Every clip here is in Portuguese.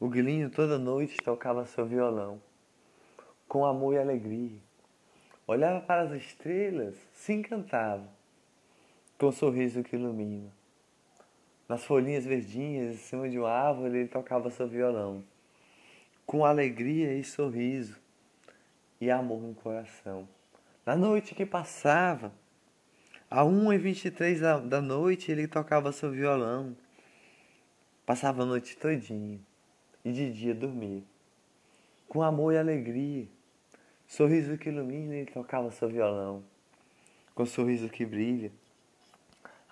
O grilinho toda noite tocava seu violão, com amor e alegria. Olhava para as estrelas, se encantava, com um sorriso que ilumina. Nas folhinhas verdinhas, em cima de uma árvore, ele tocava seu violão, com alegria e sorriso, e amor no coração. Na noite que passava, a 1h23 da, da noite, ele tocava seu violão. Passava a noite todinha e de dia dormia. Com amor e alegria, sorriso que ilumina, ele tocava seu violão. Com sorriso que brilha,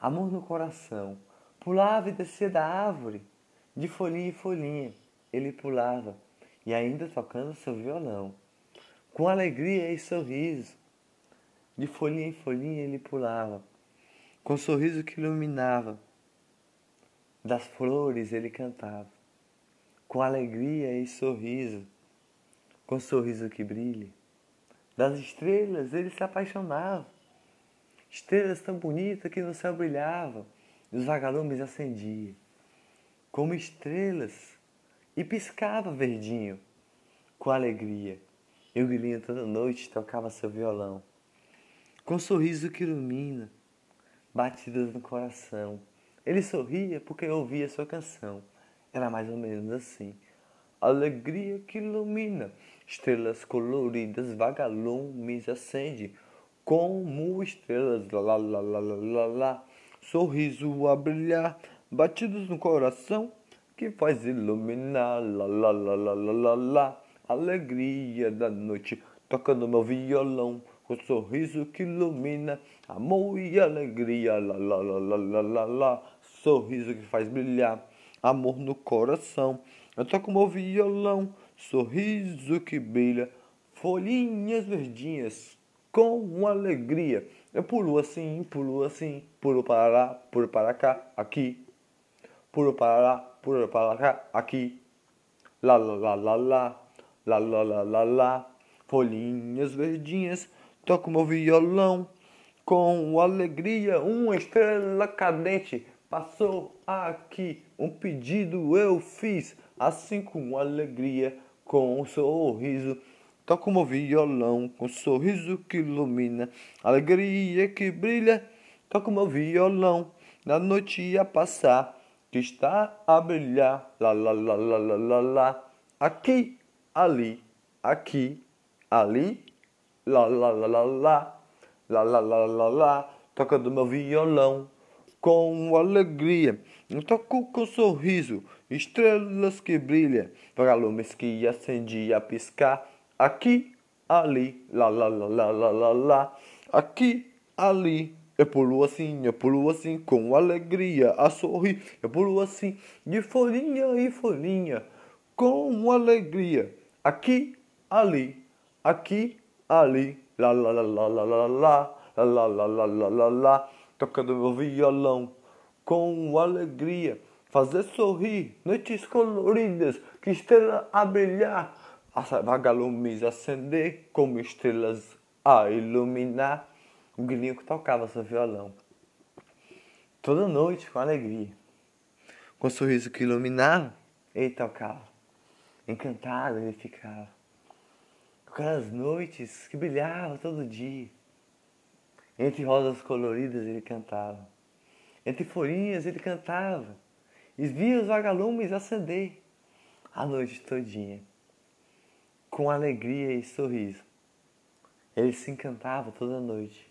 amor no coração. Pulava e descia da árvore, de folhinha em folhinha, ele pulava, e ainda tocando seu violão. Com alegria e sorriso, de folhinha em folhinha ele pulava, com sorriso que iluminava. Das flores ele cantava, com alegria e sorriso, com sorriso que brilha. Das estrelas ele se apaixonava, estrelas tão bonitas que no céu brilhavam, e os vagalumes acendia, como estrelas, e piscava verdinho, com alegria. E o grilinho toda noite tocava seu violão com sorriso que ilumina, batidas no coração. Ele sorria porque ouvia sua canção. Era mais ou menos assim. Alegria que ilumina, estrelas coloridas, vagalumes acende, como estrelas, lá, lá, lá, lá, lá, lá, sorriso a brilhar, batidos no coração, que faz iluminar, lá, lá, lá, lá, lá, lá, lá, alegria da noite, tocando meu violão, com sorriso que ilumina, amor e alegria, lá, lá, lá, lá, lá, lá, lá, sorriso que faz brilhar, amor no coração. Eu toco meu violão, sorriso que brilha, folhinhas verdinhas, com alegria. Eu pulo assim, pulo assim, pulo para lá, pulo para cá, aqui, pulo para lá, pulo para cá, aqui, lá, lá, lá, lá, lá, lá, lá, lá, lá, lá, folhinhas verdinhas Toco meu violão com alegria, uma estrela cadente Passou aqui um pedido eu fiz, assim com alegria, com um sorriso. Toco meu violão com um sorriso que ilumina, alegria que brilha. Toco meu violão na noite a passar, que está a brilhar. la la la la la la la Aqui, ali, aqui, ali. la la la la la la la. Toca do meu violão com alegria. Eu toco com sorriso, estrelas que brilham, vagalumes que acende a piscar, aqui, ali, lá, lá, lá, lá, lá, lá, lá, aqui, ali. Eu pulo assim, eu pulo assim, com alegria, a sorrir. Eu pulo assim, de folhinha em folhinha, com alegria. Aqui, ali, aqui, ali, lá, lá, lá, lá, lá, lá, lá, lá, lá, lá, lá, lá, lá, tocando meu violão com alegria, fazer sorrir, noites coloridas, que estrela a brilhar, as vagalumes acender, como estrelas a iluminar. O grilinho que tocava seu violão. Toda noite com alegria, com um sorriso que iluminava, ele tocava. Encantado ele ficava aquelas noites que brilhavam todo dia. Entre rosas coloridas ele cantava. Entre folhinhas ele cantava. E via os vagalumes acender a noite todinha. Com alegria e sorriso. Ele se encantava toda noite.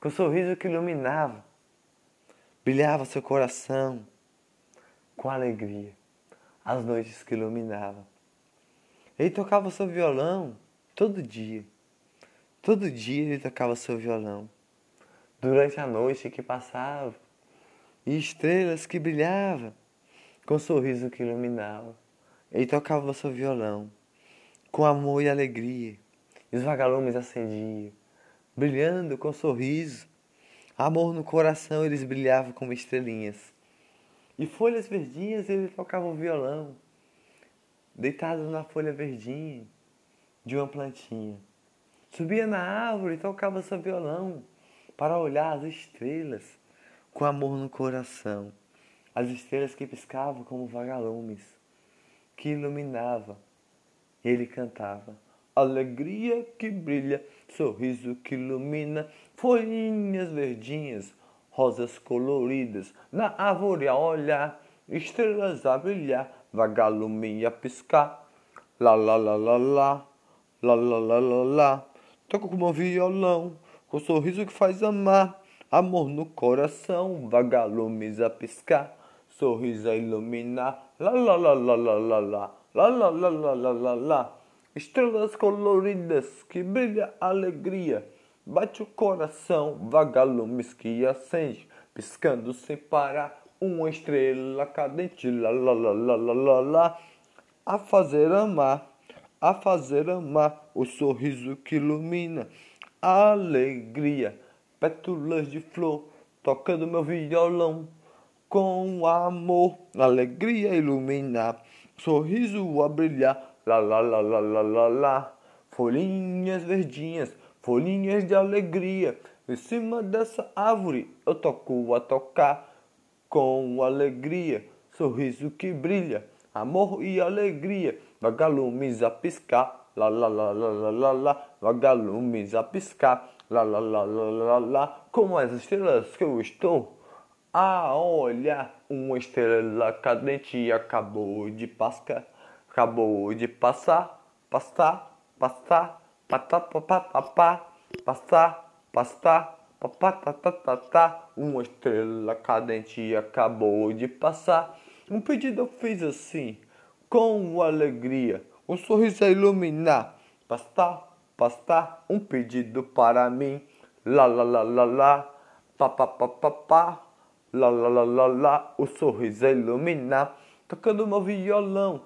Com o sorriso que iluminava. Brilhava seu coração. Com alegria. As noites que iluminavam. Ele tocava seu violão Todo dia. Todo dia ele tocava seu violão. Durante a noite que passava, e estrelas que brilhavam, com sorriso que iluminava. Ele tocava seu violão, com amor e alegria, e os vagalumes acendiam, brilhando com sorriso. Amor no coração eles brilhavam como estrelinhas. E folhas verdinhas ele tocava o violão, deitado na folha verdinha de uma plantinha. Subia na árvore e tocava seu violão para olhar as estrelas com amor no coração. As estrelas que piscavam como vagalumes, que iluminava. Ele cantava. Alegria que brilha, sorriso que ilumina, folhinhas verdinhas, rosas coloridas, na árvore a olhar, estrelas a brilhar, vagalume a piscar. Lá, lá, lá, lá, lá, lá, lá, lá, lá, lá. Toco como um violão, com sorriso que faz amar, amor no coração, vagalumes a piscar, sorriso a iluminar, lá lá lá lá lá lá lá, lá lá lá lá lá lá lá, estrelas coloridas que brilha alegria, bate o coração, vagalumes que acende, piscando sem parar, uma estrela cadente, lá lá lá lá lá lá lá, a fazer amar, a fazer amar, o sorriso que ilumina alegria. Pétalas de flor, tocando meu violão. Com amor, alegria ilumina. Sorriso a brilhar lá lá lá lá lá lá lá, folhinhas verdinhas, folhinhas de alegria. Em cima dessa árvore eu toco a tocar com alegria, sorriso que brilha, amor e alegria, vagalumes a piscar, lá lá lá lá lá lá lá, vagalumes a piscar, lá lá lá lá lá lá, como as estrelas que eu estou. A olhar, uma estrela cadente. Acabou de pascar acabou de passar, passar, passar, patá, papá, papá, passar, passar, papá, tá, tá, uma estrela cadente acabou de passar. Um pedido eu fiz assim, com alegria, um sorriso a iluminar, passar, passar, um pedido para mim, lá, lá, lá, lá, lá, pá, pá, pá, pá, pá, lá, lá, lá, lá, lá, o sorriso a iluminar, tocando meu violão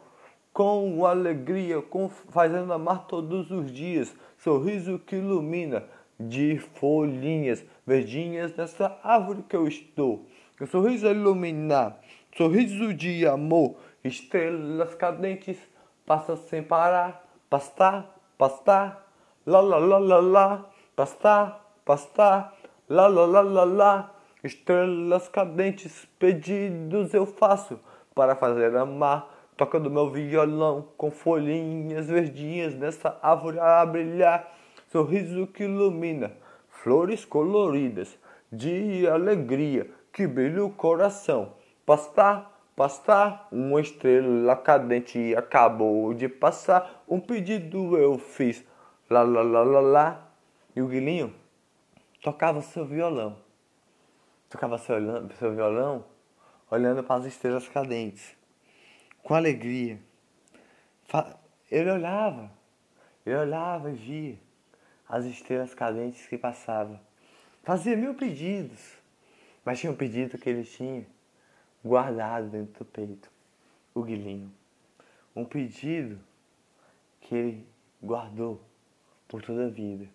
com alegria, com, fazendo amar todos os dias, sorriso que ilumina, de folhinhas verdinhas nessa árvore que eu estou. O sorriso a iluminar, sorriso de amor, estrelas cadentes, passa sem parar, pastar, pastar, lá lá lá lá lá, pastar, pastar, lá lá lá lá lá, estrelas cadentes, pedidos eu faço para fazer amar. Tocando meu violão com folhinhas verdinhas nessa árvore a brilhar, sorriso que ilumina, flores coloridas de alegria que brilha o coração. Pastar, pastar, uma estrela cadente acabou de passar, um pedido eu fiz, lá lá lá lá lá, e o Guilhinho tocava seu violão, tocava seu, seu violão olhando para as estrelas cadentes com alegria. Ele olhava, ele olhava e via as estrelas cadentes que passavam. Fazia mil pedidos, mas tinha um pedido que ele tinha guardado dentro do peito, o guilhinho. Um pedido que ele guardou por toda a vida.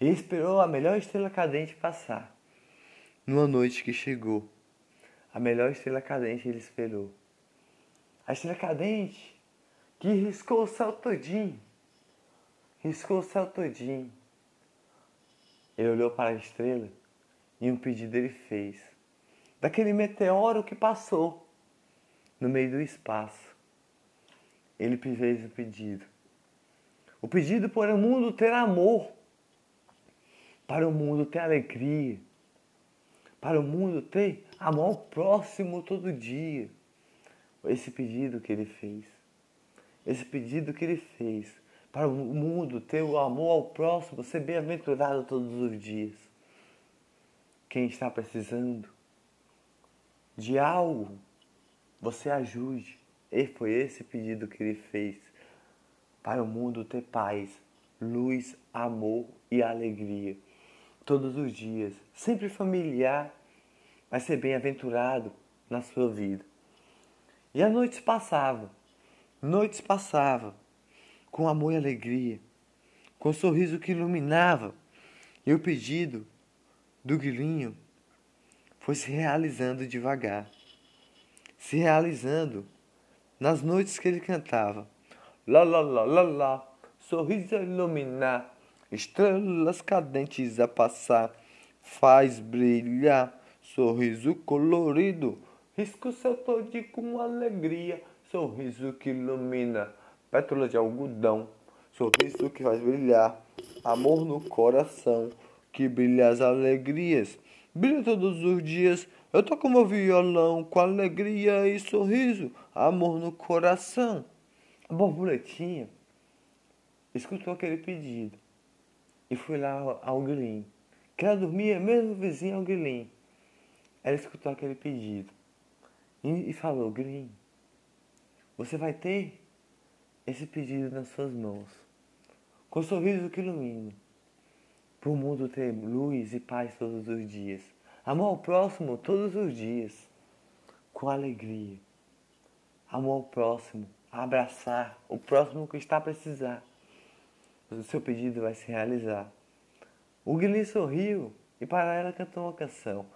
E esperou a melhor estrela cadente passar. Numa noite que chegou, a melhor estrela cadente ele esperou a estrela cadente que riscou o céu todinho. Riscou o céu todinho. Ele olhou para a estrela e um pedido ele fez. Daquele meteoro que passou no meio do espaço. Ele fez o pedido. O pedido para o mundo ter amor. Para o mundo ter alegria. Para o mundo ter amor ao próximo todo dia esse pedido que ele fez. Esse pedido que ele fez para o mundo ter o amor ao próximo, ser bem-aventurado todos os dias. Quem está precisando de algo, você ajude. E foi esse pedido que ele fez para o mundo ter paz, luz, amor e alegria todos os dias, sempre familiar, mas ser bem-aventurado na sua vida. E as noites passavam, noites passavam, com amor e alegria, com um sorriso que iluminava, e o pedido do guilhinho foi se realizando devagar, se realizando nas noites que ele cantava. Lá, lá, lá, lá, lá, sorriso a iluminar, estrelas cadentes a passar, faz brilhar, sorriso colorido. Risco seu todinho com alegria, sorriso que ilumina, pétalas de algodão, sorriso que faz brilhar, amor no coração, que brilha as alegrias, brilha todos os dias. Eu toco meu violão com alegria e sorriso, amor no coração. Borboletinha escutou aquele pedido. E foi lá ao Guilin, que ela dormia mesmo vizinho ao Guilin. Ela escutou aquele pedido. E, falou: Guilin, você vai ter esse pedido nas suas mãos, com um sorriso que ilumina, para o mundo ter luz e paz todos os dias, amor ao próximo todos os dias, com alegria, amor ao próximo, abraçar o próximo que está a precisar. O seu pedido vai se realizar. O Guilherme sorriu e para ela cantou uma canção.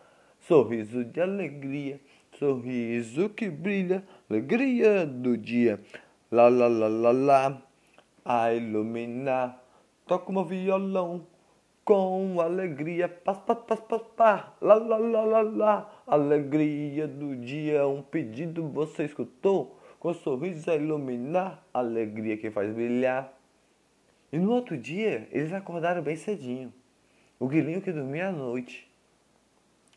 Sorriso de alegria, sorriso que brilha, alegria do dia. Lá, lá, lá, lá, lá, a iluminar. Toca meu violão com alegria. Paz, paz, paz, paz, paz. Lá, lá, lá, lá, lá. Alegria do dia, um pedido você escutou? Com sorriso a iluminar, alegria que faz brilhar. E no outro dia, eles acordaram bem cedinho. O Guilhinho que dormia à noite.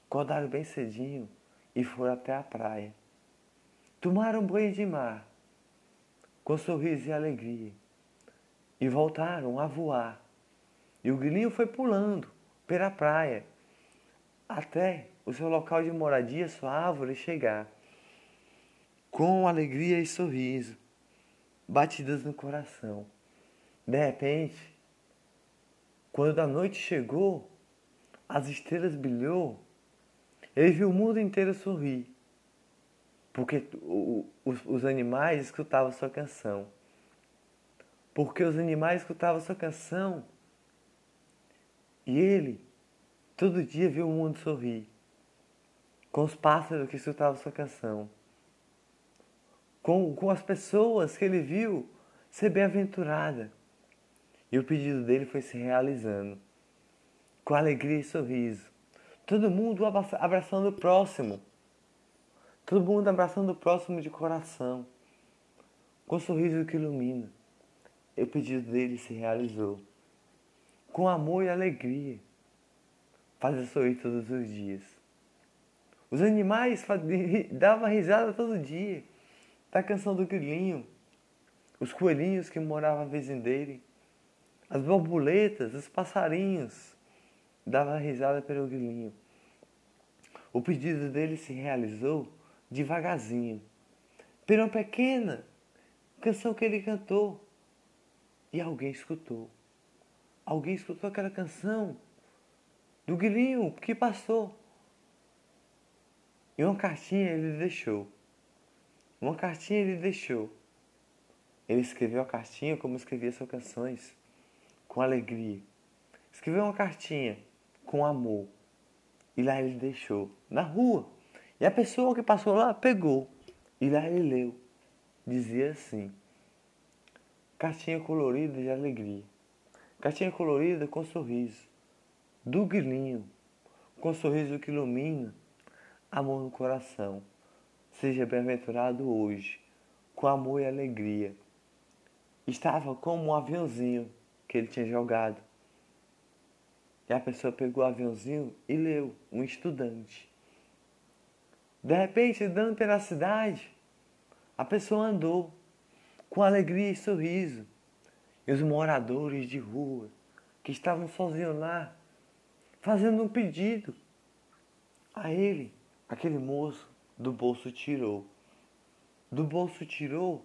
Acordaram bem cedinho e foram até a praia. Tomaram banho de mar, com sorriso e alegria. E voltaram a voar. E o Guilhinho foi pulando pela praia, até o seu local de moradia, sua árvore chegar. Com alegria e sorriso, batidas no coração. De repente, quando a noite chegou, as estrelas brilhou, ele viu o mundo inteiro sorrir, porque os, animais escutavam sua canção. Porque os animais escutavam sua canção e ele todo dia viu o mundo sorrir, com os pássaros que escutavam sua canção, com, com as pessoas que ele viu ser bem-aventurada e o pedido dele foi se realizando. Com alegria e sorriso. Todo mundo abraçando o próximo. Todo mundo abraçando o próximo de coração. Com um sorriso que ilumina. E o pedido dele se realizou. Com amor e alegria. Fazia sorrir todos os dias. Os animais davam risada todo dia. Da canção do grilinho. Os coelhinhos que moravam à vizinha dele as borboletas, os passarinhos. Dava risada pelo grilinho. O pedido dele se realizou devagarzinho, uma pequena canção que ele cantou. E alguém escutou. Alguém escutou aquela canção do grilinho que passou. E uma cartinha ele deixou. Uma cartinha ele deixou. Ele escreveu a cartinha como escrevia suas canções com alegria. Escreveu uma cartinha com amor. E lá ele deixou, na rua. E a pessoa que passou lá pegou. E lá ele leu. Dizia assim: Cartinha colorida de alegria. Cartinha colorida com sorriso. Do guilinho, com sorriso que ilumina, amor no coração. Seja bem-aventurado hoje, com amor e alegria. Estava como um aviãozinho que ele tinha jogado. E a pessoa pegou o aviãozinho e leu, um estudante. De repente, andando pela cidade, a pessoa andou com alegria e sorriso. E os moradores de rua, que estavam sozinhos lá, fazendo um pedido a ele, aquele moço do bolso tirou. Do bolso tirou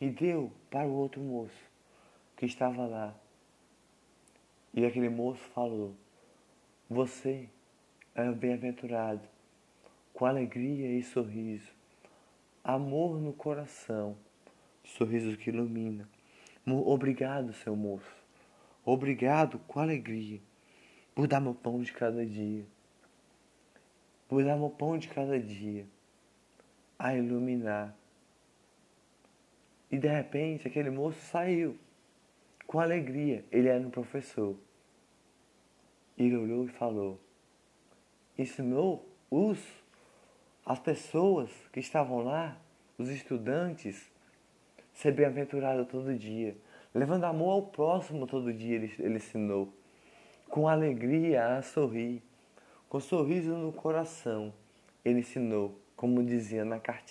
e deu para o outro moço que estava lá. E aquele moço falou: Você é bem-aventurado, com alegria e sorriso, amor no coração, sorriso que ilumina. Obrigado, seu moço. Obrigado com alegria por dar meu pão de cada dia. Por dar meu pão de cada dia a iluminar. E de repente aquele moço saiu com alegria. Ele era um professor. Ele olhou e falou: Ensinou os, as pessoas que estavam lá os estudantes ser bem-aventurado todo dia, levando amor ao próximo todo dia, ele, ele ensinou, com alegria a sorrir, com sorriso no coração, ele ensinou, como dizia na cartinha.